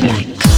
Ayan.